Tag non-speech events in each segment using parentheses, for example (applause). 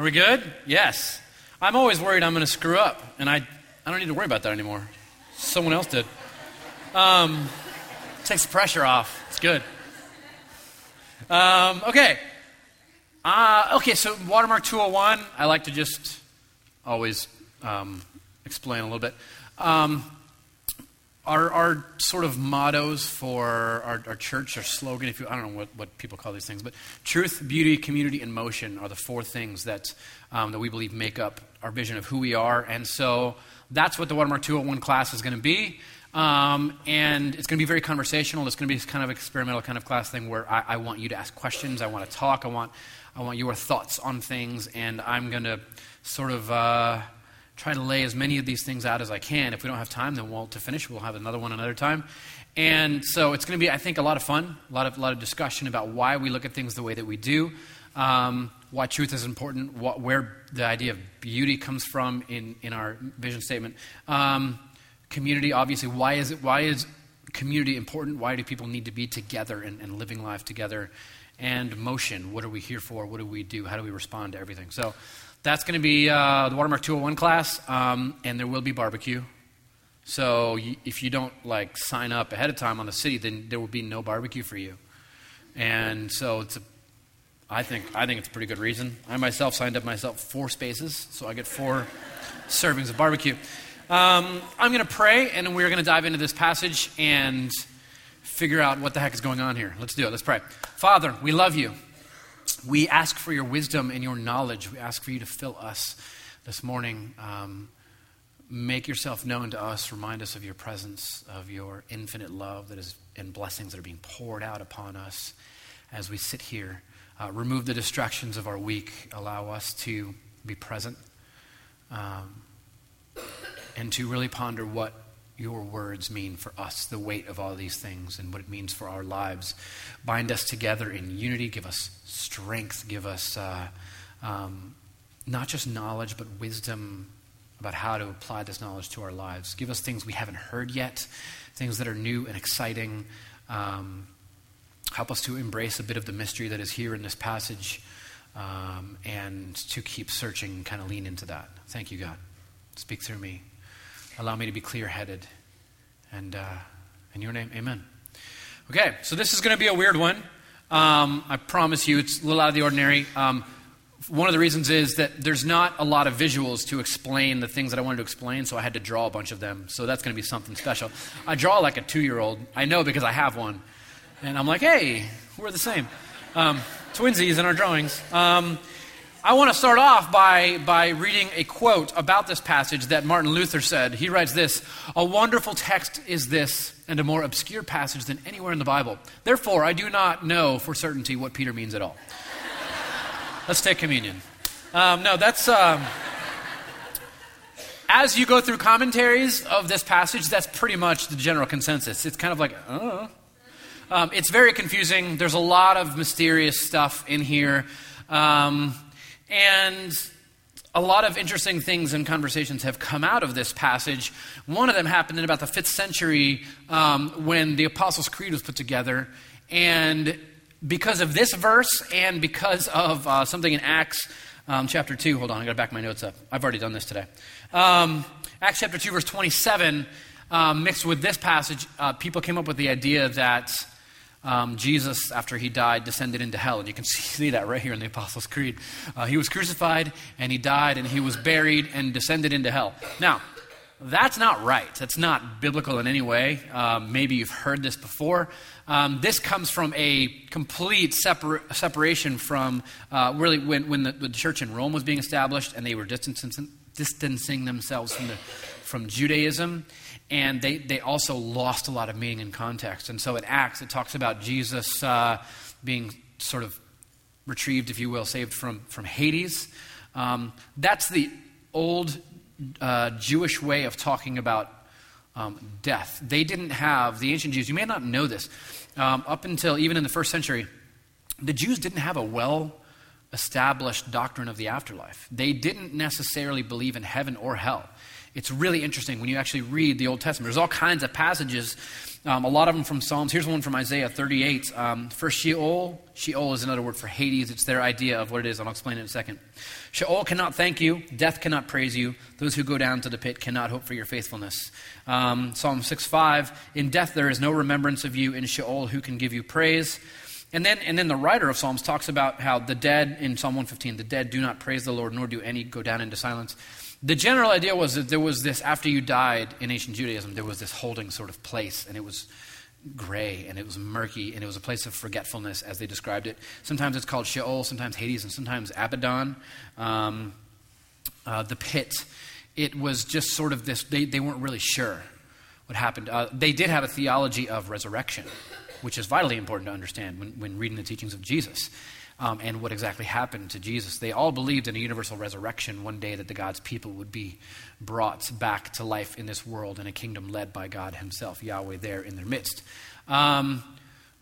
Are we good? Yes. I'm always worried I'm going to screw up, and I, I don't need to worry about that anymore. Someone else did. Um, takes the pressure off. It's good. Um, okay. Uh, okay, so Watermark 201, I like to just always um, explain a little bit. Um, our, our sort of mottos for our, our church, our slogan, if you, I don't know what, what people call these things, but truth, beauty, community, and motion are the four things that, um, that we believe make up our vision of who we are. And so that's what the Watermark 201 class is going to be. Um, and it's going to be very conversational. It's going to be kind of experimental kind of class thing where I, I, want you to ask questions. I want to talk. I want, I want your thoughts on things. And I'm going to sort of uh, try to lay as many of these things out as I can. If we don't have time, then we'll, to finish, we'll have another one another time. And so it's going to be, I think, a lot of fun, a lot of, a lot of discussion about why we look at things the way that we do, um, why truth is important, what, where the idea of beauty comes from in, in our vision statement. Um, community, obviously, why is it? Why is community important? Why do people need to be together and, and living life together? And motion, what are we here for? What do we do? How do we respond to everything? So that's going to be uh, the Watermark 201 class, um, and there will be barbecue. So if you don't like sign up ahead of time on the city, then there will be no barbecue for you. And so it's a, I think I think it's a pretty good reason. I myself signed up myself four spaces, so I get four (laughs) servings of barbecue. Um, I'm going to pray, and we're going to dive into this passage and figure out what the heck is going on here. Let's do it. Let's pray. Father, we love you. We ask for your wisdom and your knowledge. We ask for you to fill us this morning. Um, make yourself known to us. Remind us of your presence, of your infinite love that is and blessings that are being poured out upon us as we sit here. Uh, remove the distractions of our week. Allow us to be present. Um, and to really ponder what your words mean for us, the weight of all these things, and what it means for our lives. Bind us together in unity, give us strength, give us uh, um, not just knowledge, but wisdom about how to apply this knowledge to our lives. Give us things we haven't heard yet, things that are new and exciting. Um, help us to embrace a bit of the mystery that is here in this passage um, and to keep searching, kind of lean into that. Thank you, God. Speak through me. Allow me to be clear headed. And uh, in your name, amen. Okay, so this is going to be a weird one. Um, I promise you, it's a little out of the ordinary. Um, one of the reasons is that there's not a lot of visuals to explain the things that I wanted to explain, so I had to draw a bunch of them. So that's going to be something special. I draw like a two year old. I know because I have one. And I'm like, hey, we're the same. Um, twinsies in our drawings. Um, I want to start off by, by reading a quote about this passage that Martin Luther said. He writes this A wonderful text is this, and a more obscure passage than anywhere in the Bible. Therefore, I do not know for certainty what Peter means at all. (laughs) Let's take communion. Um, no, that's. Um, as you go through commentaries of this passage, that's pretty much the general consensus. It's kind of like, oh. Um, it's very confusing. There's a lot of mysterious stuff in here. Um, and a lot of interesting things and conversations have come out of this passage. One of them happened in about the fifth century um, when the Apostles' Creed was put together. And because of this verse and because of uh, something in Acts um, chapter 2, hold on, I got to back my notes up. I've already done this today. Um, Acts chapter 2, verse 27, um, mixed with this passage, uh, people came up with the idea that um, Jesus, after he died, descended into hell. And you can (laughs) see that right here in the Apostles' Creed. Uh, he was crucified, and he died, and he was buried, and descended into hell. Now, that's not right. That's not biblical in any way. Um, maybe you've heard this before. Um, this comes from a complete separ- separation from uh, really when, when the, the, church in Rome was being established and they were distancing, distancing themselves from, the, from Judaism. And they, they also lost a lot of meaning and context. And so in Acts, it talks about Jesus uh, being sort of retrieved, if you will, saved from, from Hades. Um, that's the old uh, Jewish way of talking about um, death. They didn't have, the ancient Jews, you may not know this, um, up until even in the first century, the Jews didn't have a well established doctrine of the afterlife. They didn't necessarily believe in heaven or hell. It's really interesting when you actually read the Old Testament. There's all kinds of passages um, a lot of them from Psalms. Here's one from Isaiah 38. Um, for Sheol, Sheol is another word for Hades. It's their idea of what it is. and I'll explain it in a second. Sheol cannot thank you. Death cannot praise you. Those who go down to the pit cannot hope for your faithfulness. Um, Psalm 6 5. In death there is no remembrance of you. In Sheol, who can give you praise? And then, and then the writer of Psalms talks about how the dead, in Psalm 115, the dead do not praise the Lord, nor do any go down into silence. The general idea was that there was this, after you died in ancient Judaism, there was this holding sort of place, and it was gray and it was murky and it was a place of forgetfulness as they described it. Sometimes it's called Sheol, sometimes Hades, and sometimes Abaddon, um, uh, the pit. It was just sort of this, they, they weren't really sure what happened. Uh, they did have a theology of resurrection, which is vitally important to understand when, when reading the teachings of Jesus um, and what exactly happened to Jesus. They all believed in a universal resurrection one day that the God's people would be brought back to life in this world in a kingdom led by God Himself, Yahweh, there in their midst. Um,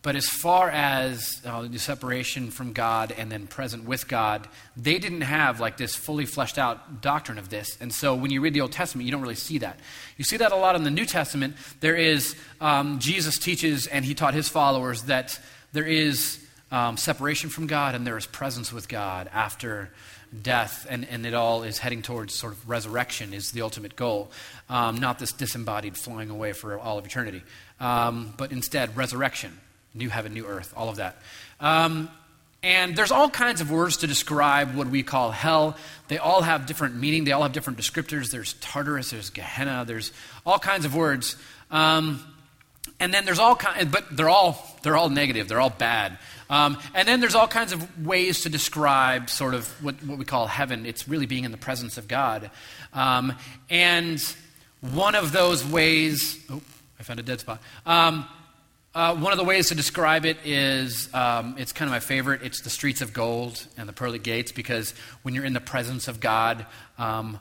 but as far as uh, the separation from God and then present with God, they didn't have like this fully fleshed out doctrine of this. And so when you read the Old Testament, you don't really see that. You see that a lot in the New Testament. There is, um, Jesus teaches and he taught his followers that there is um, separation from God and there is presence with God after death, and, and it all is heading towards sort of resurrection is the ultimate goal, um, not this disembodied flying away for all of eternity, um, but instead resurrection, new heaven, new earth, all of that. Um, and there's all kinds of words to describe what we call hell. They all have different meaning. They all have different descriptors. There's Tartarus, there's Gehenna, there's all kinds of words. Um, and then there's all kinds, but they're all they're all negative. They're all bad. Um, and then there's all kinds of ways to describe sort of what, what we call heaven. It's really being in the presence of God. Um, and one of those ways, oh, I found a dead spot. Um, uh, one of the ways to describe it is um, it's kind of my favorite. It's the streets of gold and the pearly gates because when you're in the presence of God, um,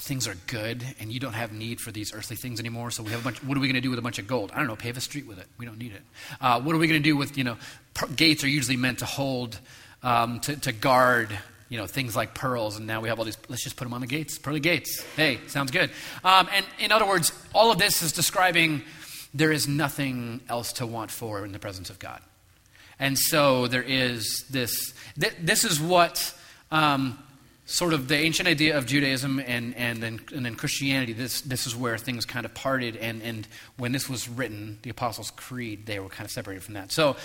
things are good and you don't have need for these earthly things anymore. So we have a bunch. What are we going to do with a bunch of gold? I don't know. Pave a street with it. We don't need it. Uh, what are we going to do with you know? Gates are usually meant to hold, um, to, to guard. You know things like pearls, and now we have all these. Let's just put them on the gates, pearly gates. Hey, sounds good. Um, and in other words, all of this is describing there is nothing else to want for in the presence of God, and so there is this. Th- this is what um, sort of the ancient idea of Judaism and, and, then, and then Christianity, this, this is where things kind of parted. And, and when this was written, the Apostles' Creed, they were kind of separated from that. So,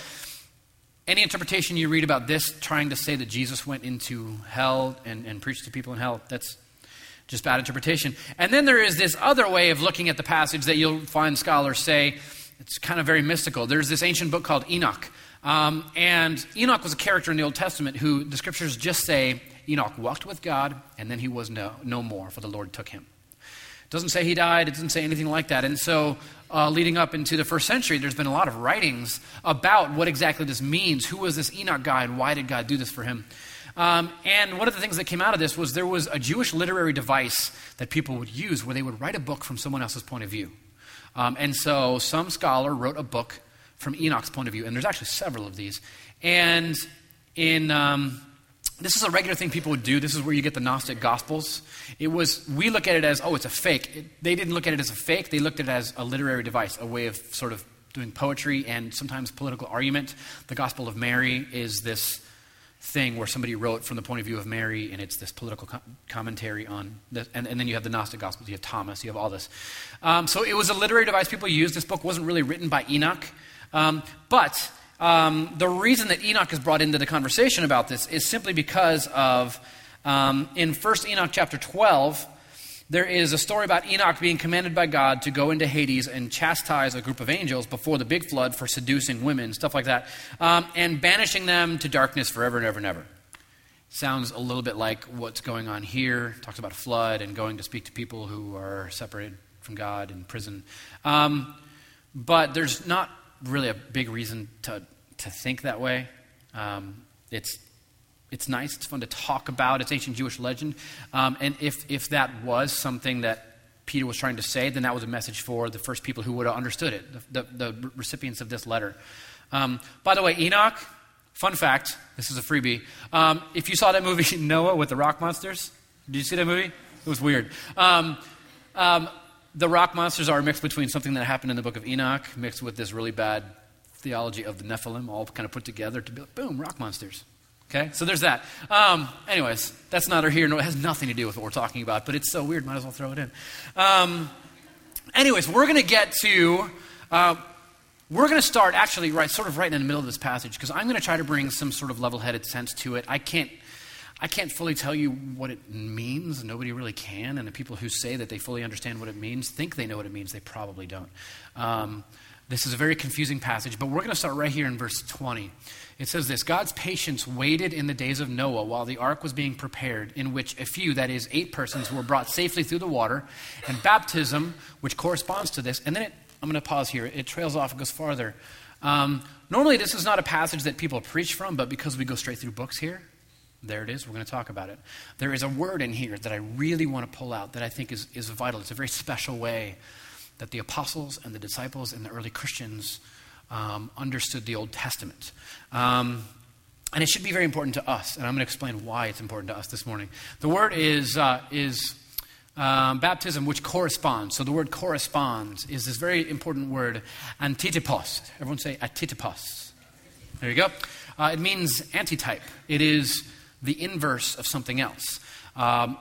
any interpretation you read about this trying to say that Jesus went into hell and, and preached to people in hell, that's just bad interpretation. And then there is this other way of looking at the passage that you'll find scholars say it's kind of very mystical. There's this ancient book called Enoch. Um, and Enoch was a character in the Old Testament who the scriptures just say Enoch walked with God, and then he was no, no more, for the Lord took him. It doesn't say he died, it doesn't say anything like that. And so, uh, leading up into the first century, there's been a lot of writings about what exactly this means. Who was this Enoch guy, and why did God do this for him? Um, and one of the things that came out of this was there was a Jewish literary device that people would use where they would write a book from someone else's point of view. Um, and so some scholar wrote a book from Enoch's point of view, and there's actually several of these. And in um, this is a regular thing people would do. This is where you get the Gnostic Gospels. It was, we look at it as, oh, it's a fake. It, they didn't look at it as a fake. They looked at it as a literary device, a way of sort of doing poetry and sometimes political argument. The Gospel of Mary is this thing where somebody wrote from the point of view of Mary, and it's this political co- commentary on this. And, and, then you have the Gnostic Gospels. You have Thomas. You have all this. Um, so it was a literary device people used. This book wasn't really written by Enoch. Um, but um, the reason that Enoch is brought into the conversation about this is simply because of um, in 1 Enoch chapter 12, there is a story about Enoch being commanded by God to go into Hades and chastise a group of angels before the big flood for seducing women, stuff like that, um, and banishing them to darkness forever and ever and ever. Sounds a little bit like what's going on here. Talks about a flood and going to speak to people who are separated from God in prison. Um, but there's not really a big reason to, to think that way. Um, it's it's nice. It's fun to talk about. It's ancient Jewish legend. Um, and if, if that was something that Peter was trying to say, then that was a message for the first people who would have understood it, the, the, the recipients of this letter. Um, by the way, Enoch, fun fact, this is a freebie. Um, if you saw that movie, (laughs) Noah with the rock monsters, did you see that movie? It was weird. Um, um, the rock monsters are a mix between something that happened in the book of Enoch mixed with this really bad theology of the Nephilim, all kind of put together to be like, boom, rock monsters. Okay, so there's that. Um, anyways, that's not here nor it has nothing to do with what we're talking about, but it's so weird, might as well throw it in. Um, anyways, we're going to get to. Uh, we're going to start actually right, sort of right in the middle of this passage because I'm going to try to bring some sort of level-headed sense to it. I can't, I can't fully tell you what it means. Nobody really can, and the people who say that they fully understand what it means think they know what it means. They probably don't. Um, this is a very confusing passage, but we're going to start right here in verse 20. It says this God's patience waited in the days of Noah while the ark was being prepared, in which a few, that is, eight persons, were brought safely through the water, and baptism, which corresponds to this. And then it, I'm going to pause here. It trails off and goes farther. Um, normally, this is not a passage that people preach from, but because we go straight through books here, there it is. We're going to talk about it. There is a word in here that I really want to pull out that I think is, is vital. It's a very special way that the apostles and the disciples and the early Christians um, understood the Old Testament. Um, and it should be very important to us, and I'm going to explain why it's important to us this morning. The word is, uh, is um, baptism, which corresponds. So the word corresponds is this very important word, antitypos. Everyone say antitypos. There you go. Uh, it means antitype. It is the inverse of something else. Um,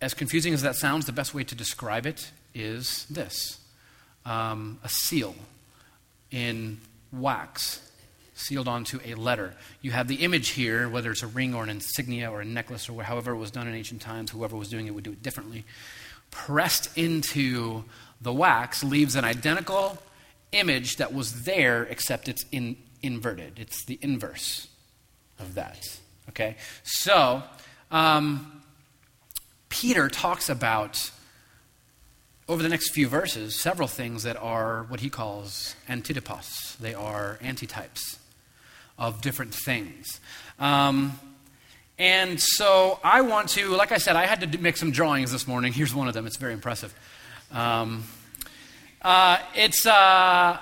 as confusing as that sounds, the best way to describe it is this um, a seal in wax sealed onto a letter. You have the image here, whether it's a ring or an insignia or a necklace or however it was done in ancient times, whoever was doing it would do it differently. Pressed into the wax leaves an identical image that was there, except it's in, inverted. It's the inverse of that. Okay? So, um, Peter talks about over the next few verses several things that are what he calls antitypos. They are antitypes of different things. Um, and so I want to, like I said, I had to make some drawings this morning. (laughs) Here's one of them, it's very impressive. Um, uh, it's, uh,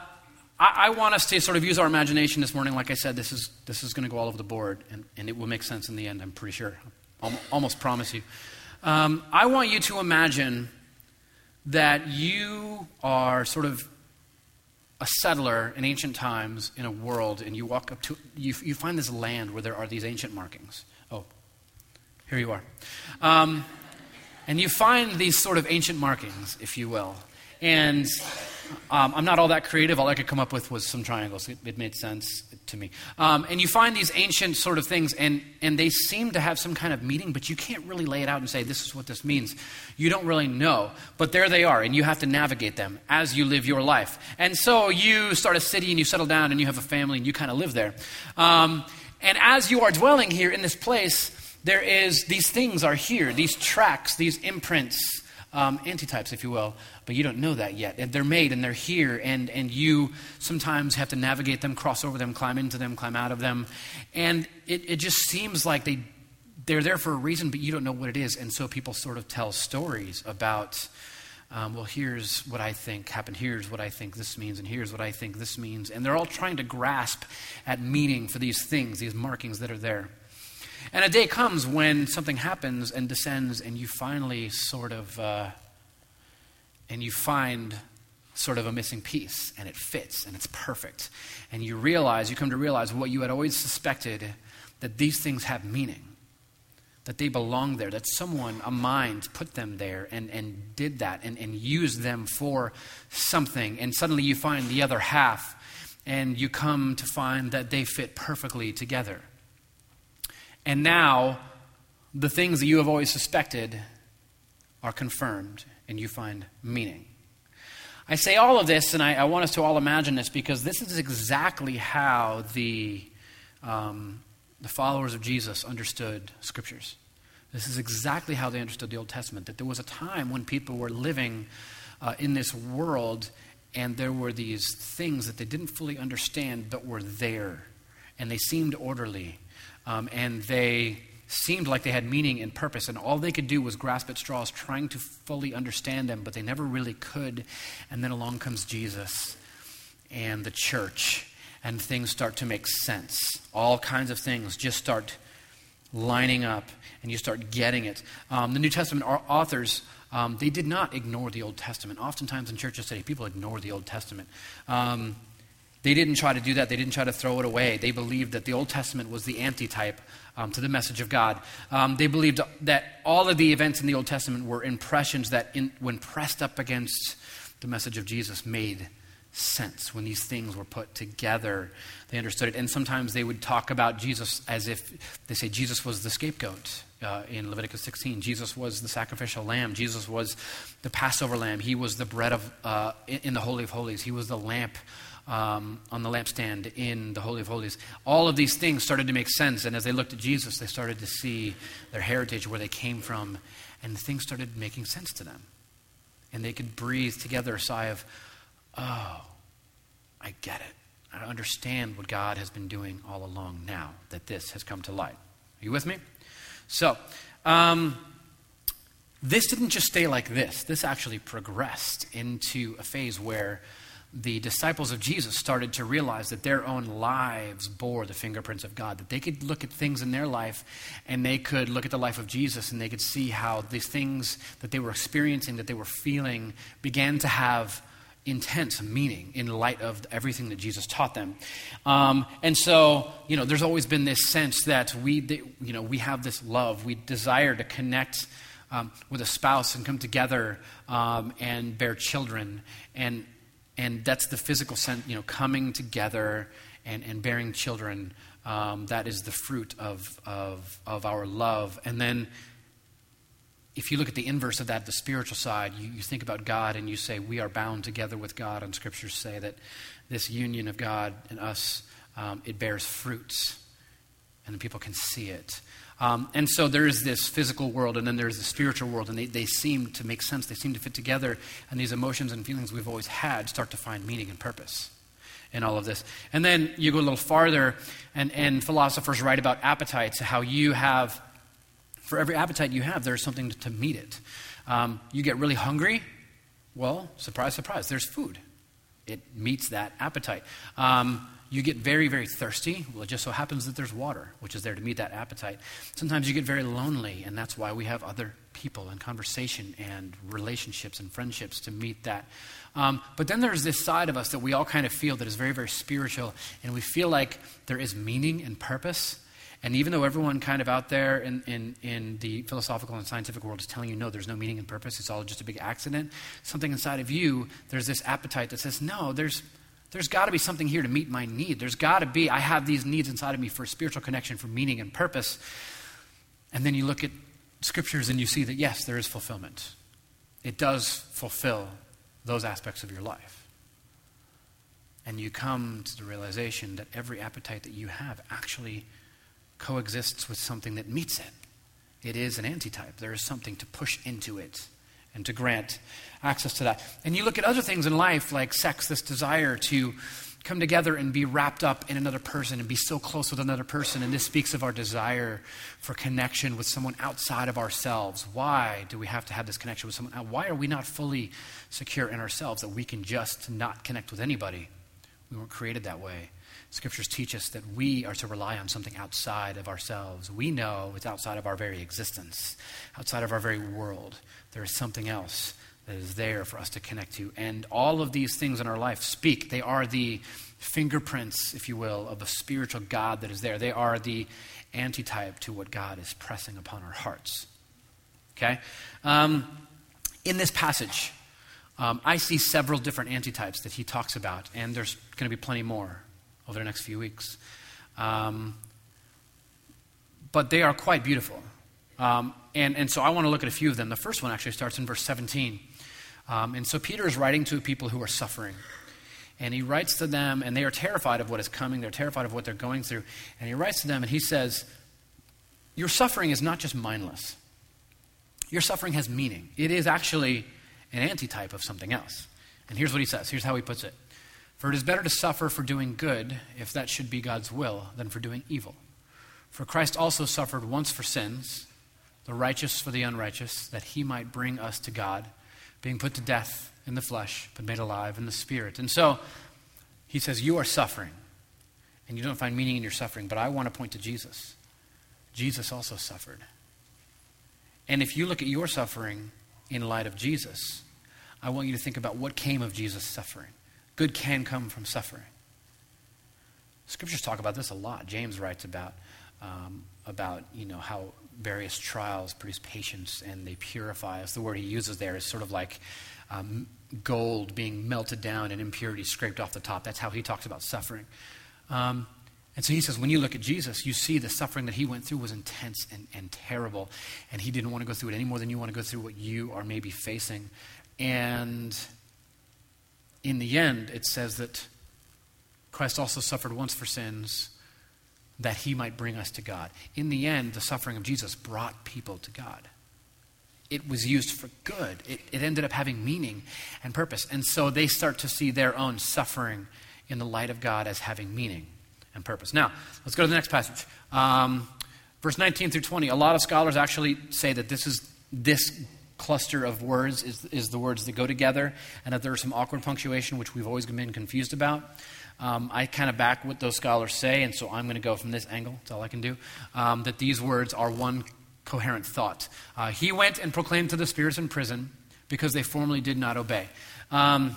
I, I, want us to sort of use our imagination this morning. Like I said, this is, this is going to go all over the board, and, and it will make sense in the end, I'm pretty sure. I'll, almost promise you. Um, I want you to imagine that you are sort of a settler in ancient times in a world, and you walk up to, you, you find this land where there are these ancient markings. Oh, here you are. Um, and you find these sort of ancient markings, if you will. And um, I'm not all that creative. All I could come up with was some triangles. It, it made sense to me. Um, and you find these ancient sort of things, and, and they seem to have some kind of meaning, but you can't really lay it out and say, this is what this means. You don't really know. But there they are, and you have to navigate them as you live your life. And so you start a city, and you settle down, and you have a family, and you kind of live there. Um, and as you are dwelling here in this place, there is, these things are here, these tracks, these imprints um, antitypes, if you will, but you don't know that yet. And they're made and they're here, and, and you sometimes have to navigate them, cross over them, climb into them, climb out of them. And it, it just seems like they, they're there for a reason, but you don't know what it is. And so people sort of tell stories about. Um, well, here's what I think happened. Here's what I think this means, and here's what I think this means. And they're all trying to grasp at meaning for these things, these markings that are there. And a day comes when something happens and descends, and you finally sort of, uh, and you find sort of a missing piece, and it fits, and it's perfect. And you realize, you come to realize what you had always suspected that these things have meaning, that they belong there, that someone, a mind, put them there and, and did that and, and used them for something. And suddenly you find the other half and you come to find that they fit perfectly together. And now, the things that you have always suspected are confirmed, and you find meaning. I say all of this, and I, I want us to all imagine this because this is exactly how the, um, the followers of Jesus understood scriptures. This is exactly how they understood the Old Testament. That there was a time when people were living uh, in this world and there were these things that they didn't fully understand but were there. And they seemed orderly. Um, and they seemed like they had meaning and purpose. And all they could do was grasp at straws, trying to fully understand them, but they never really could. And then along comes Jesus and the church. And things start to make sense. All kinds of things just start lining up and you start getting it. Um, the New Testament authors, um, they did not ignore the Old Testament. Oftentimes in churches today, people ignore the Old Testament. Um, they didn't try to do that. They didn't try to throw it away. They believed that the Old Testament was the antitype um, to the message of God. Um, they believed that all of the events in the Old Testament were impressions that, in, when pressed up against the message of Jesus, made sense. When these things were put together, they understood it. And sometimes they would talk about Jesus as if they say Jesus was the scapegoat. Uh, in Leviticus 16, Jesus was the sacrificial lamb. Jesus was the Passover lamb. He was the bread of uh, in, in the Holy of Holies. He was the lamp um, on the lampstand in the Holy of Holies. All of these things started to make sense, and as they looked at Jesus, they started to see their heritage, where they came from, and things started making sense to them. And they could breathe together a sigh of, oh, I get it. I understand what God has been doing all along now that this has come to light. Are you with me? So, um, this didn't just stay like this. This actually progressed into a phase where the disciples of Jesus started to realize that their own lives bore the fingerprints of God, that they could look at things in their life and they could look at the life of Jesus and they could see how these things that they were experiencing, that they were feeling, began to have intense meaning in light of everything that Jesus taught them. Um, and so, you know, there's always been this sense that we, you know, we have this love, we desire to connect. Um, with a spouse and come together um, and bear children and and that's the physical sense, you know, coming together and, and bearing children. Um, that is the fruit of, of, of our love. And then, if you look at the inverse of that, the spiritual side, you, you think about God and you say, We are bound together with God. And scriptures say that this union of God and us, um, it bears fruits. And people can see it. Um, and so there is this physical world, and then there's the spiritual world, and they, they seem to make sense. They seem to fit together, and these emotions and feelings we've always had start to find meaning and purpose in all of this. And then you go a little farther, and, and philosophers write about appetites, how you have, for every appetite you have, there's something to, to meet it. Um, you get really hungry, well, surprise, surprise, there's food. It meets that appetite. Um, you get very, very thirsty. Well, it just so happens that there's water, which is there to meet that appetite. Sometimes you get very lonely, and that's why we have other people and conversation and relationships and friendships to meet that. Um, but then there's this side of us that we all kind of feel that is very, very spiritual, and we feel like there is meaning and purpose. And even though everyone kind of out there in, in, in the philosophical and scientific world is telling you, no, there's no meaning and purpose, it's all just a big accident, something inside of you, there's this appetite that says, no, there's, there's got to be something here to meet my need. There's got to be, I have these needs inside of me for spiritual connection, for meaning and purpose. And then you look at scriptures and you see that, yes, there is fulfillment. It does fulfill those aspects of your life. And you come to the realization that every appetite that you have actually coexists with something that meets it. It is an antitype. There is something to push into it and to grant access to that. And you look at other things in life like sex, this desire to come together and be wrapped up in another person and be so close with another person. And this speaks of our desire for connection with someone outside of ourselves. Why do we have to have this connection with someone? Why are we not fully secure in ourselves that we can just not connect with anybody? We weren't created that way. Scriptures teach us that we are to rely on something outside of ourselves. We know it's outside of our very existence, outside of our very world. There is something else that is there for us to connect to. And all of these things in our life speak. They are the fingerprints, if you will, of a spiritual God that is there. They are the antitype to what God is pressing upon our hearts. Okay? Um, in this passage, Um, I see several different antitypes that he talks about, and there's going to be plenty more over the next few weeks. Um, but they are quite beautiful. Um, and, and so I want to look at a few of them. The first one actually starts in verse 17. Um, and so Peter is writing to people who are suffering. And he writes to them, and they are terrified of what is coming. They're terrified of what they're going through. And he writes to them, and he says, Your suffering is not just mindless, your suffering has meaning. It is actually an antitype of something else. And here's what he says here's how he puts it For it is better to suffer for doing good, if that should be God's will, than for doing evil. For Christ also suffered once for sins, the righteous for the unrighteous, that he might bring us to God, being put to death in the flesh, but made alive in the spirit. And so he says, You are suffering, and you don't find meaning in your suffering, but I want to point to Jesus. Jesus also suffered. And if you look at your suffering in light of Jesus, I want you to think about what came of Jesus' suffering. Good can come from suffering. Scriptures talk about this a lot. James writes about, um, about you know, how various trials produce patience and they purify us. The word he uses there is sort of like um, gold being melted down and impurity scraped off the top. That's how he talks about suffering. Um, and so he says, when you look at Jesus, you see the suffering that he went through was intense and, and terrible. And he didn't want to go through it any more than you want to go through what you are maybe facing. And in the end, it says that Christ also suffered once for sins that he might bring us to God. In the end, the suffering of Jesus brought people to God. It was used for good, it, it ended up having meaning and purpose. And so they start to see their own suffering in the light of God as having meaning and purpose. Now, let's go to the next passage. Um, verse 19 through 20. A lot of scholars actually say that this is this cluster of words is, is the words that go together, and that there's some awkward punctuation, which we've always been confused about. Um, I kind of back what those scholars say, and so I'm going to go from this angle. That's all I can do. Um, that these words are one coherent thought. Uh, he went and proclaimed to the spirits in prison because they formerly did not obey. Um,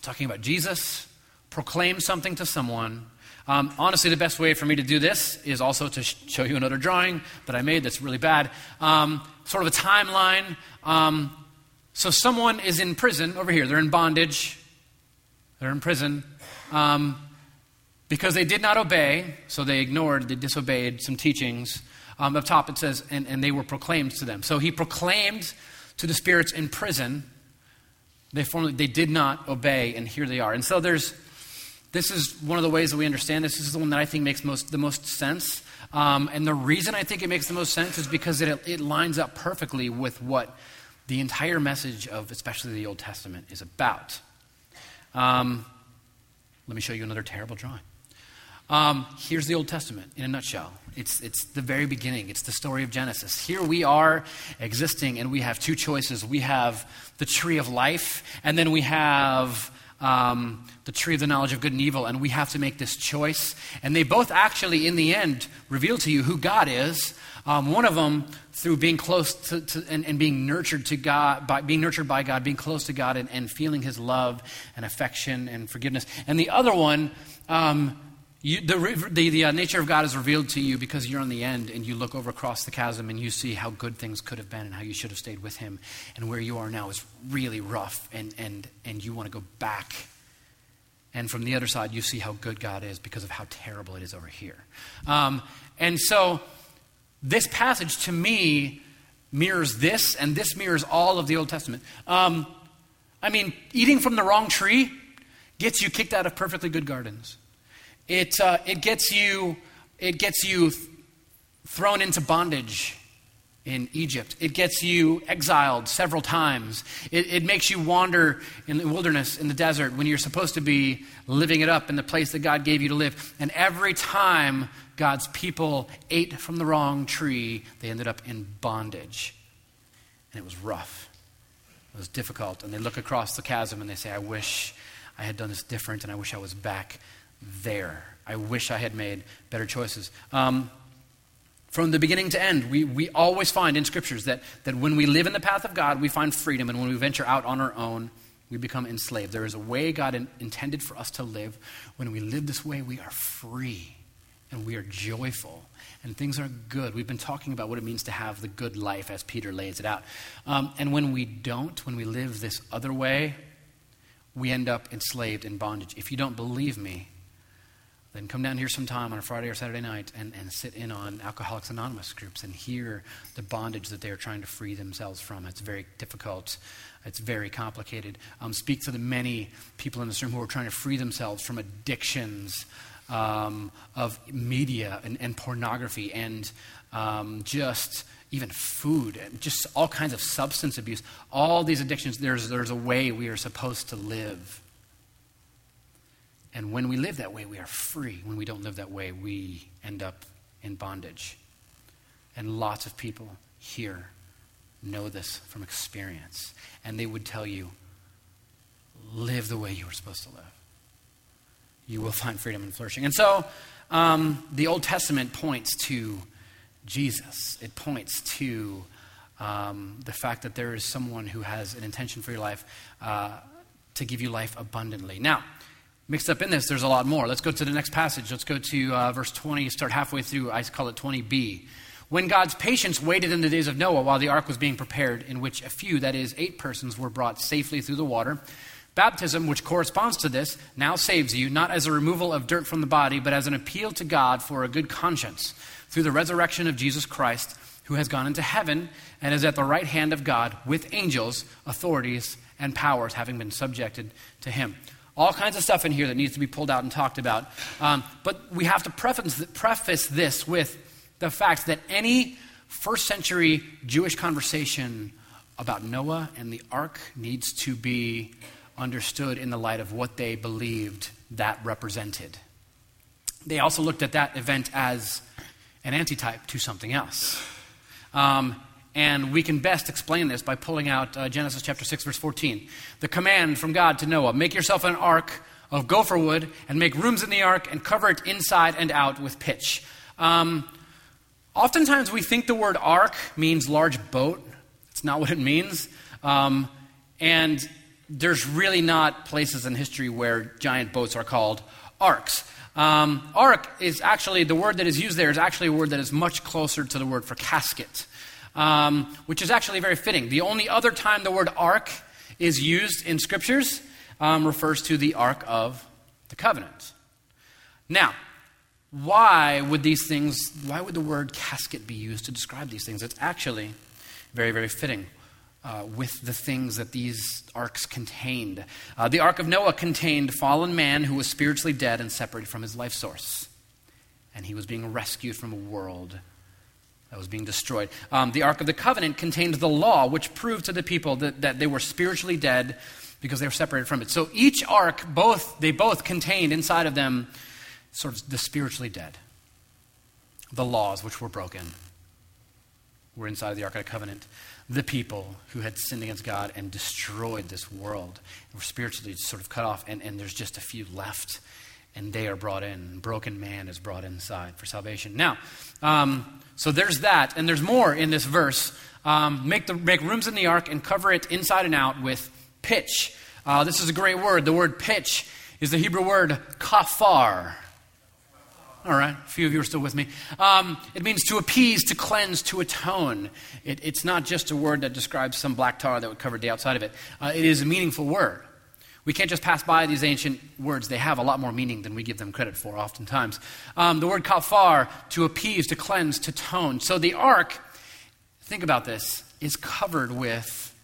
talking about Jesus, proclaim something to someone um, honestly, the best way for me to do this is also to sh- show you another drawing that I made that's really bad. Um, sort of a timeline. Um, so, someone is in prison over here. They're in bondage. They're in prison um, because they did not obey. So, they ignored, they disobeyed some teachings. Um, up top it says, and, and they were proclaimed to them. So, he proclaimed to the spirits in prison. They, formally, they did not obey, and here they are. And so, there's this is one of the ways that we understand this. This is the one that I think makes most, the most sense. Um, and the reason I think it makes the most sense is because it, it lines up perfectly with what the entire message of, especially the Old Testament, is about. Um, let me show you another terrible drawing. Um, here's the Old Testament in a nutshell. It's, it's the very beginning. It's the story of Genesis. Here we are existing, and we have two choices. We have the tree of life, and then we have um, the tree of the knowledge of good and evil, and we have to make this choice. And they both actually, in the end, reveal to you who God is. Um, one of them through being close to, to and, and, being nurtured to God, by being nurtured by God, being close to God, and, and feeling His love and affection and forgiveness. And the other one, um, you, the, the, the uh, nature of God is revealed to you because you're on the end and you look over across the chasm and you see how good things could have been and how you should have stayed with Him. And where you are now is really rough and, and, and you want to go back. And from the other side, you see how good God is because of how terrible it is over here. Um, and so, this passage to me mirrors this, and this mirrors all of the Old Testament. Um, I mean, eating from the wrong tree gets you kicked out of perfectly good gardens. It, uh, it gets you, it gets you th- thrown into bondage in Egypt. It gets you exiled several times. It, it, makes you wander in the wilderness, in the desert, when you're supposed to be living it up in the place that God gave you to live. And every time God's people ate from the wrong tree, they ended up in bondage. And it was rough. It was difficult. And they look across the chasm and they say, I wish I had done this different, and I wish I was back there. I wish I had made better choices. Um, from the beginning to end, we, we always find in scriptures that, that when we live in the path of God, we find freedom, and when we venture out on our own, we become enslaved. There is a way God in, intended for us to live. When we live this way, we are free. and we are joyful and things are good. We've been talking about what it means to have the good life as Peter lays it out. Um, and when we don't, when we live this other way, we end up enslaved in bondage. If you don't believe me, then come down here sometime on a Friday or Saturday night and, and sit in on Alcoholics Anonymous groups and hear the bondage that they're trying to free themselves from. It's very difficult. It's very complicated. Um, speak to the many people in this room who are trying to free themselves from addictions um, of media and, and pornography and um, just even food and just all kinds of substance abuse. All these addictions, there's, there's a way we are supposed to live. And when we live that way, we are free. When we don't live that way, we end up in bondage. And lots of people here know this from experience. And they would tell you live the way you were supposed to live. You will find freedom and flourishing. And so um, the Old Testament points to Jesus, it points to um, the fact that there is someone who has an intention for your life uh, to give you life abundantly. Now, Mixed up in this, there's a lot more. Let's go to the next passage. Let's go to uh, verse 20, start halfway through. I call it 20b. When God's patience waited in the days of Noah while the ark was being prepared, in which a few, that is, eight persons, were brought safely through the water, baptism, which corresponds to this, now saves you, not as a removal of dirt from the body, but as an appeal to God for a good conscience through the resurrection of Jesus Christ, who has gone into heaven and is at the right hand of God with angels, authorities, and powers having been subjected to him. All kinds of stuff in here that needs to be pulled out and talked about. Um, but we have to preface, preface this with the fact that any first century Jewish conversation about Noah and the ark needs to be understood in the light of what they believed that represented. They also looked at that event as an antitype to something else. Um, and we can best explain this by pulling out uh, Genesis chapter 6, verse 14. The command from God to Noah make yourself an ark of gopher wood and make rooms in the ark and cover it inside and out with pitch. Um, oftentimes we think the word ark means large boat. It's not what it means. Um, and there's really not places in history where giant boats are called arks. Um, ark is actually, the word that is used there is actually a word that is much closer to the word for casket um, which is actually very fitting. The only other time the word ark is used in scriptures um, refers to the ark of the covenant. Now, why would these things, why would the word casket be used to describe these things? It's actually very, very fitting. Uh, with the things that these arks contained. Uh, the Ark of Noah contained fallen man who was spiritually dead and separated from his life source. And he was being rescued from a world that was being destroyed. Um, the Ark of the Covenant contained the law, which proved to the people that, that they were spiritually dead because they were separated from it. So each ark, both they both contained inside of them sort of the spiritually dead. The laws which were broken were inside of the Ark of the Covenant. The people who had sinned against God and destroyed this world were spiritually sort of cut off, and, and there's just a few left and they are brought in. Broken man is brought inside for salvation. Now, um, so there's that, and there's more in this verse. Um, make, the, make rooms in the ark and cover it inside and out with pitch. Uh, this is a great word. The word pitch is the Hebrew word kafar. All right, a few of you are still with me. Um, it means to appease, to cleanse, to atone. It, it's not just a word that describes some black tar that would cover the outside of it. Uh, it is a meaningful word. We can't just pass by these ancient words. They have a lot more meaning than we give them credit for, oftentimes. Um, the word kafar, to appease, to cleanse, to tone. So the ark, think about this, is covered with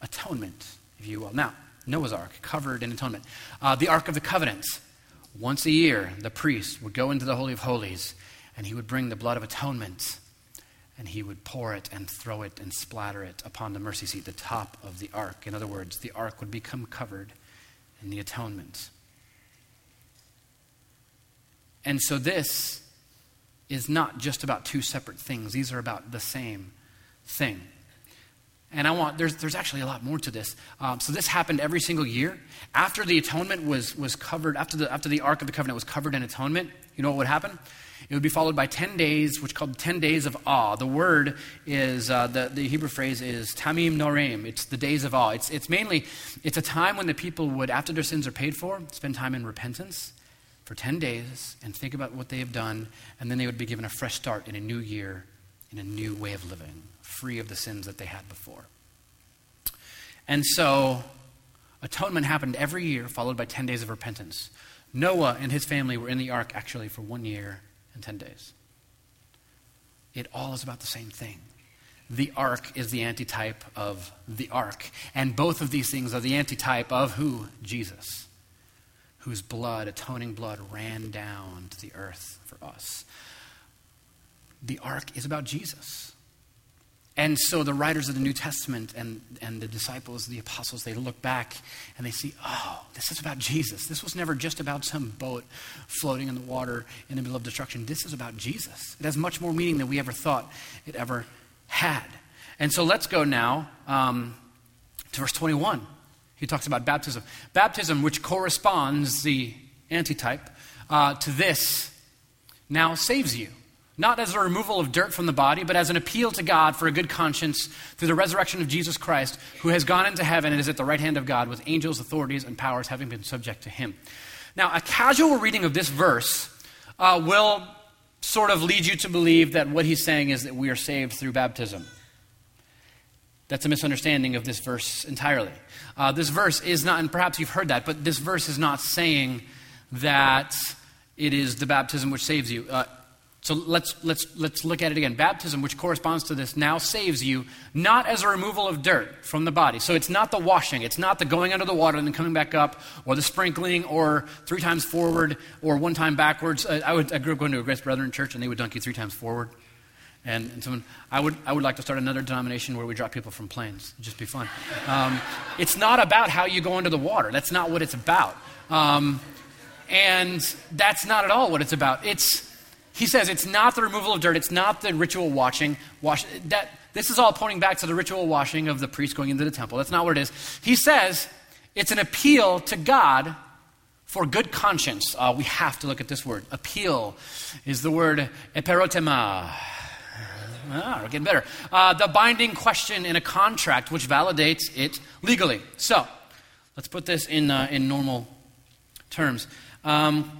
atonement, if you will. Now, Noah's ark, covered in atonement. Uh, the ark of the covenant. Once a year, the priest would go into the Holy of Holies and he would bring the blood of atonement and he would pour it and throw it and splatter it upon the mercy seat, the top of the ark. In other words, the ark would become covered and the atonement. And so this is not just about two separate things, these are about the same thing. And I want, there's, there's actually a lot more to this. Um, so this happened every single year. After the atonement was, was covered, after the, after the Ark of the Covenant was covered in atonement, you know what would happen? It would be followed by 10 days, which called 10 days of awe. The word is, uh, the, the Hebrew phrase is Yamim Noraim. It's the days of awe. It's, it's mainly, it's a time when the people would, after their sins are paid for, spend time in repentance for 10 days and think about what they have done, and then they would be given a fresh start in a new year, in a new way of living, free of the sins that they had before. And so, atonement happened every year, followed by 10 days of repentance. Noah and his family were in the ark actually for one year and 10 days. It all is about the same thing. The ark is the antitype of the ark. And both of these things are the antitype of who? Jesus whose blood, atoning blood, ran down to the earth for us. The ark is about Jesus. And so the writers of the New Testament and, and the disciples, the apostles, they look back and they see, oh, this is about Jesus. This was never just about some boat floating in the water in the middle of destruction. This is about Jesus. It has much more meaning than we ever thought it ever had. And so let's go now um, to verse 21. He talks about baptism. Baptism, which corresponds, the antitype, uh, to this, now saves you. Not as a removal of dirt from the body, but as an appeal to God for a good conscience through the resurrection of Jesus Christ, who has gone into heaven and is at the right hand of God with angels, authorities, and powers having been subject to him. Now, a casual reading of this verse uh, will sort of lead you to believe that what he's saying is that we are saved through baptism. That's a misunderstanding of this verse entirely. Uh, this verse is not, and perhaps you've heard that, but this verse is not saying that it is the baptism which saves you. Uh, so let's, let's, let's look at it again. Baptism, which corresponds to this, now saves you, not as a removal of dirt from the body. So it's not the washing, it's not the going under the water and then coming back up, or the sprinkling, or three times forward, or one time backwards. Uh, I, would, I grew up going to a Grace Brethren church, and they would dunk you three times forward. And, and someone, I would, I would like to start another denomination where we drop people from planes. It'd just be fun. Um, it's not about how you go under the water. That's not what it's about. Um, and that's not at all what it's about. It's, he says it's not the removal of dirt. It's not the ritual washing. Wash, that, this is all pointing back to the ritual washing of the priest going into the temple. That's not what it is. He says it's an appeal to God for good conscience. Uh, we have to look at this word. Appeal is the word eperotema. Ah, we're getting better. Uh, the binding question in a contract which validates it legally. So, let's put this in, uh, in normal terms. Um,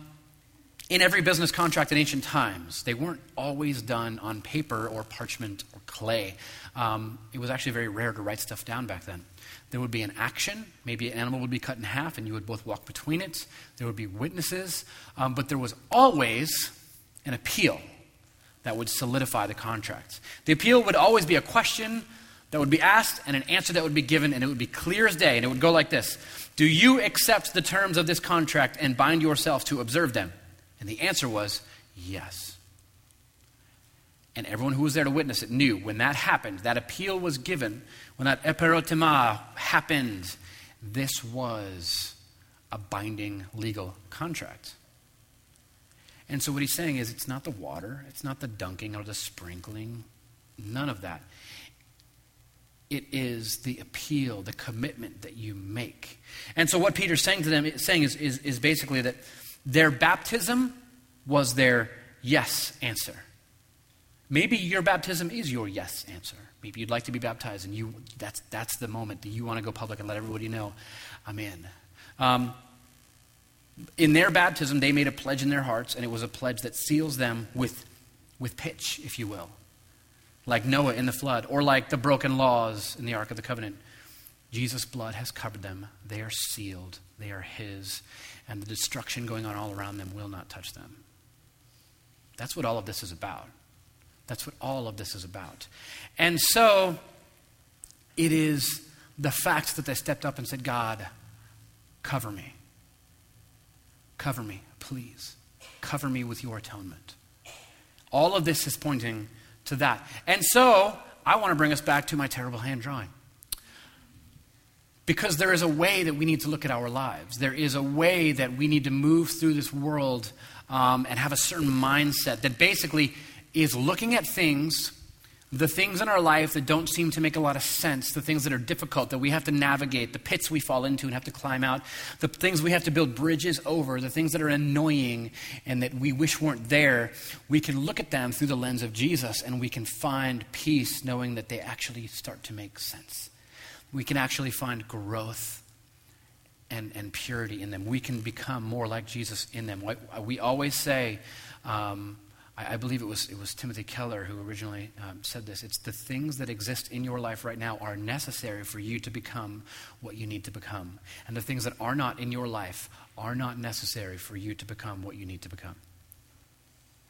in every business contract in ancient times, they weren't always done on paper or parchment or clay. Um, it was actually very rare to write stuff down back then. There would be an action, maybe an animal would be cut in half, and you would both walk between it. There would be witnesses, um, but there was always an appeal that would solidify the contract. The appeal would always be a question that would be asked and an answer that would be given, and it would be clear as day, and it would go like this Do you accept the terms of this contract and bind yourself to observe them? And the answer was yes. And everyone who was there to witness it knew when that happened, that appeal was given, when that eperotema happened, this was a binding legal contract. And so what he's saying is it's not the water, it's not the dunking or the sprinkling, none of that. It is the appeal, the commitment that you make. And so what Peter's saying to them saying is, is, is basically that their baptism was their yes answer. Maybe your baptism is your yes answer. Maybe you'd like to be baptized and you that's that's the moment that you want to go public and let everybody know I'm in. Um, in their baptism, they made a pledge in their hearts, and it was a pledge that seals them with, with pitch, if you will. Like Noah in the flood, or like the broken laws in the Ark of the Covenant. Jesus' blood has covered them. They are sealed, they are His, and the destruction going on all around them will not touch them. That's what all of this is about. That's what all of this is about. And so, it is the fact that they stepped up and said, God, cover me. Cover me, please. Cover me with your atonement. All of this is pointing to that. And so, I want to bring us back to my terrible hand drawing. Because there is a way that we need to look at our lives. There is a way that we need to move through this world um, and have a certain mindset that basically is looking at things the things in our life that don't seem to make a lot of sense, the things that are difficult that we have to navigate, the pits we fall into and have to climb out, the things we have to build bridges over, the things that are annoying and that we wish weren't there, we can look at them through the lens of Jesus and we can find peace knowing that they actually start to make sense. We can actually find growth and, and purity in them. We can become more like Jesus in them. We always say, um, I, I, believe it was, it was Timothy Keller who originally um, said this it's the things that exist in your life right now are necessary for you to become what you need to become. And the things that are not in your life are not necessary for you to become what you need to become.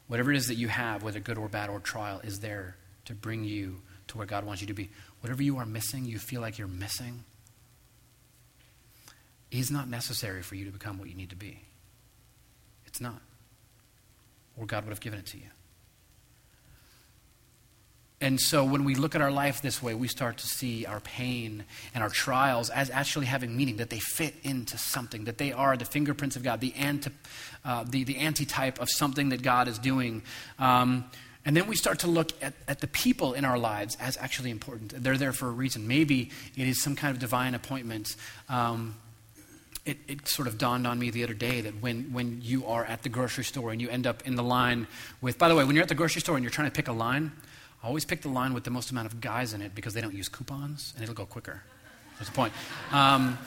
Whatever it is that you have, whether good or bad or trial, is there to bring you to where God wants you to be. Whatever you are missing, you feel like you're missing, is not necessary for you to become what you need to be. It's not. Or God would have given it to you. And so when we look at our life this way, we start to see our pain and our trials as actually having meaning, that they fit into something, that they are the fingerprints of God, the, anti, uh, the, the antitype of something that God is doing. Um, and then we start to look at, at the people in our lives as actually important. They're there for a reason. Maybe it is some kind of divine appointment. Um, it, it, sort of dawned on me the other day that when, when you are at the grocery store and you end up in the line with, by the way, when you're at the grocery store and you're trying to pick a line, always pick the line with the most amount of guys in it because they don't use coupons and it'll go quicker. That's the point. Um,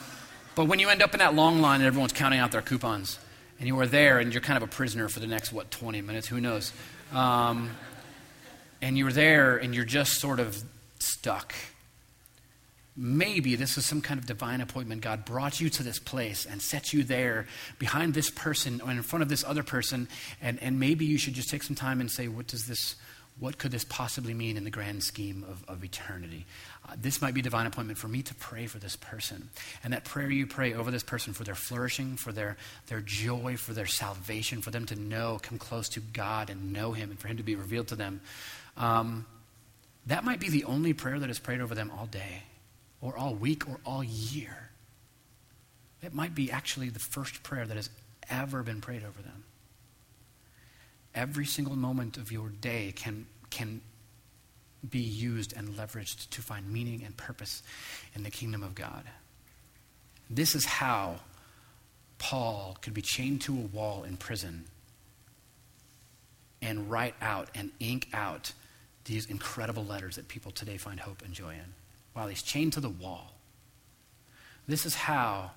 but when you end up in that long line and everyone's counting out their coupons and you are there and you're kind of a prisoner for the next, what, 20 minutes, who knows? Um, and you're there and you're just sort of stuck Maybe this is some kind of divine appointment. God brought you to this place and set you there behind this person or in front of this other person. And, and maybe you should just take some time and say, what does this, what could this possibly mean in the grand scheme of, of eternity? Uh, this might be divine appointment for me to pray for this person. And that prayer you pray over this person for their flourishing, for their, their joy, for their salvation, for them to know, come close to God and know Him, and for Him to be revealed to them. Um, that might be the only prayer that is prayed over them all day or all week or all year. It might be actually the first prayer that has ever been prayed over them. Every single moment of your day can, can be used and leveraged to find meaning and purpose in the kingdom of God. This is how Paul could be chained to a wall in prison and write out and ink out these incredible letters that people today find hope and joy in while he's chained to the wall. This is how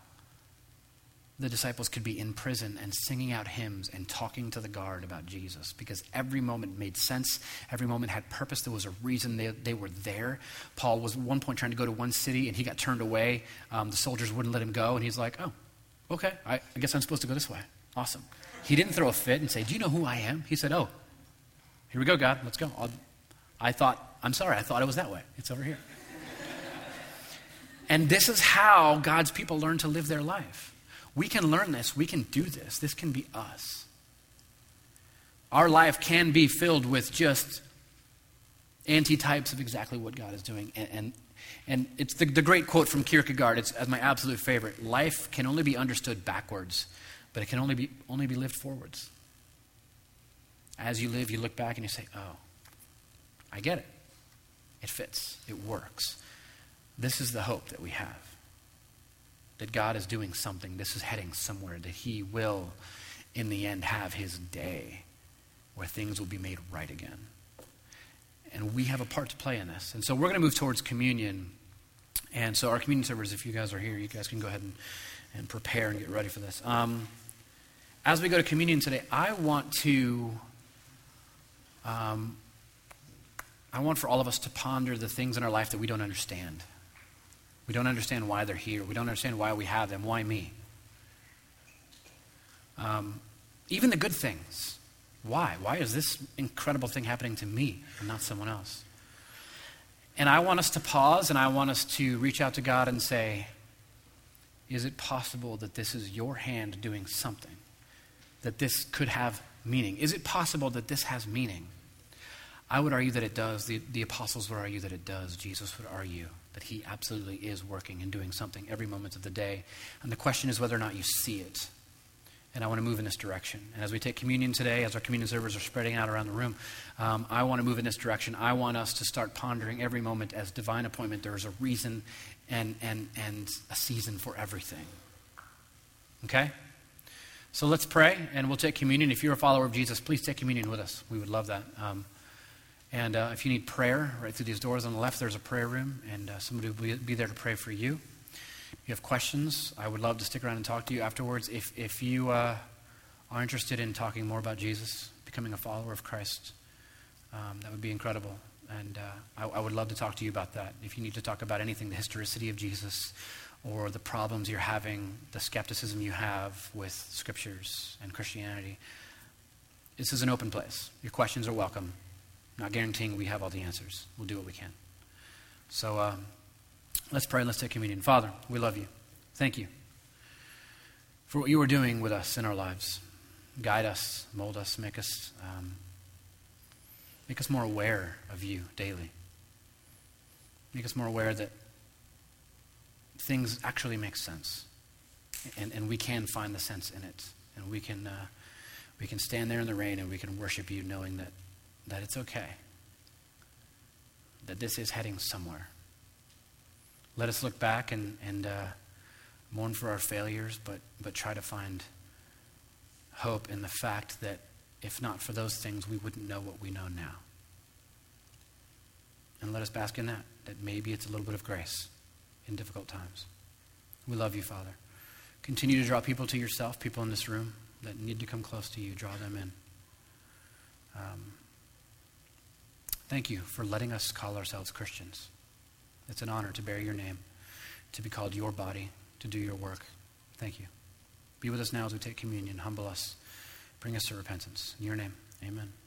the disciples could be in prison and singing out hymns and talking to the guard about Jesus because every moment made sense. Every moment had purpose. There was a reason they, they were there. Paul was at one point trying to go to one city and he got turned away. Um, the soldiers wouldn't let him go, and he's like, oh, okay, I, I guess I'm supposed to go this way. Awesome. He didn't throw a fit and say, do you know who I am? He said, oh, here we go, God, let's go. I'll, I thought, I'm sorry, I thought it was that way. It's over here. And this is how God's people learn to live their life. We can learn this. We can do this. This can be us. Our life can be filled with just antitypes of exactly what God is doing. And, and, and it's the, the great quote from Kierkegaard. It's as my absolute favorite. Life can only be understood backwards, but it can only be, only be lived forwards. As you live, you look back and you say, oh, I get it. It fits. It works. This is the hope that we have that God is doing something. This is heading somewhere, that He will, in the end, have His day where things will be made right again. And we have a part to play in this. And so we're going to move towards communion. And so, our communion servers, if you guys are here, you guys can go ahead and, and prepare and get ready for this. Um, as we go to communion today, I want to. Um, I want for all of us to ponder the things in our life that we don't understand. We don't understand why they're here. We don't understand why we have them. Why me? Um, even the good things. Why? Why is this incredible thing happening to me and not someone else? And I want us to pause and I want us to reach out to God and say, Is it possible that this is your hand doing something? That this could have meaning? Is it possible that this has meaning? I would argue that it does. The, the apostles would argue that it does. Jesus would argue that he absolutely is working and doing something every moment of the day. And the question is whether or not you see it. And I want to move in this direction. And as we take communion today, as our communion servers are spreading out around the room, um, I want to move in this direction. I want us to start pondering every moment as divine appointment. There is a reason and, and, and a season for everything. Okay? So let's pray, and we'll take communion. If you're a follower of Jesus, please take communion with us. We would love that. Um, and uh, if you need prayer, right through these doors on the left, there's a prayer room, and uh, somebody will be there to pray for you. If you have questions, I would love to stick around and talk to you afterwards. If, if you uh, are interested in talking more about Jesus, becoming a follower of Christ, um, that would be incredible. And uh, I, I, would love to talk to you about that. If you need to talk about anything, the historicity of Jesus, or the problems you're having, the skepticism you have with scriptures and Christianity, this is an open place. Your questions are welcome. Not guaranteeing we have all the answers. We'll do what we can. So um, let's pray let's take communion. Father, we love you. Thank you for what you are doing with us in our lives. Guide us, mold us, make us, um, make us more aware of you daily. Make us more aware that things actually make sense. And, and we can find the sense in it. And we can. Uh, we can stand there in the rain and we can worship you knowing that, that it's okay, that this is heading somewhere. Let us look back and, and uh, mourn for our failures, but, but try to find hope in the fact that if not for those things, we wouldn't know what we know now. And let us bask in that, that maybe it's a little bit of grace in difficult times. We love you, Father. Continue to draw people to yourself, people in this room that need to come close to you, draw them in. Um, thank you for letting us call ourselves Christians. It's an honor to bear your name, to be called your body, to do your work. Thank you. Be with us now as we take communion. Humble us. Bring us to repentance. In your name, amen.